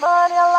money,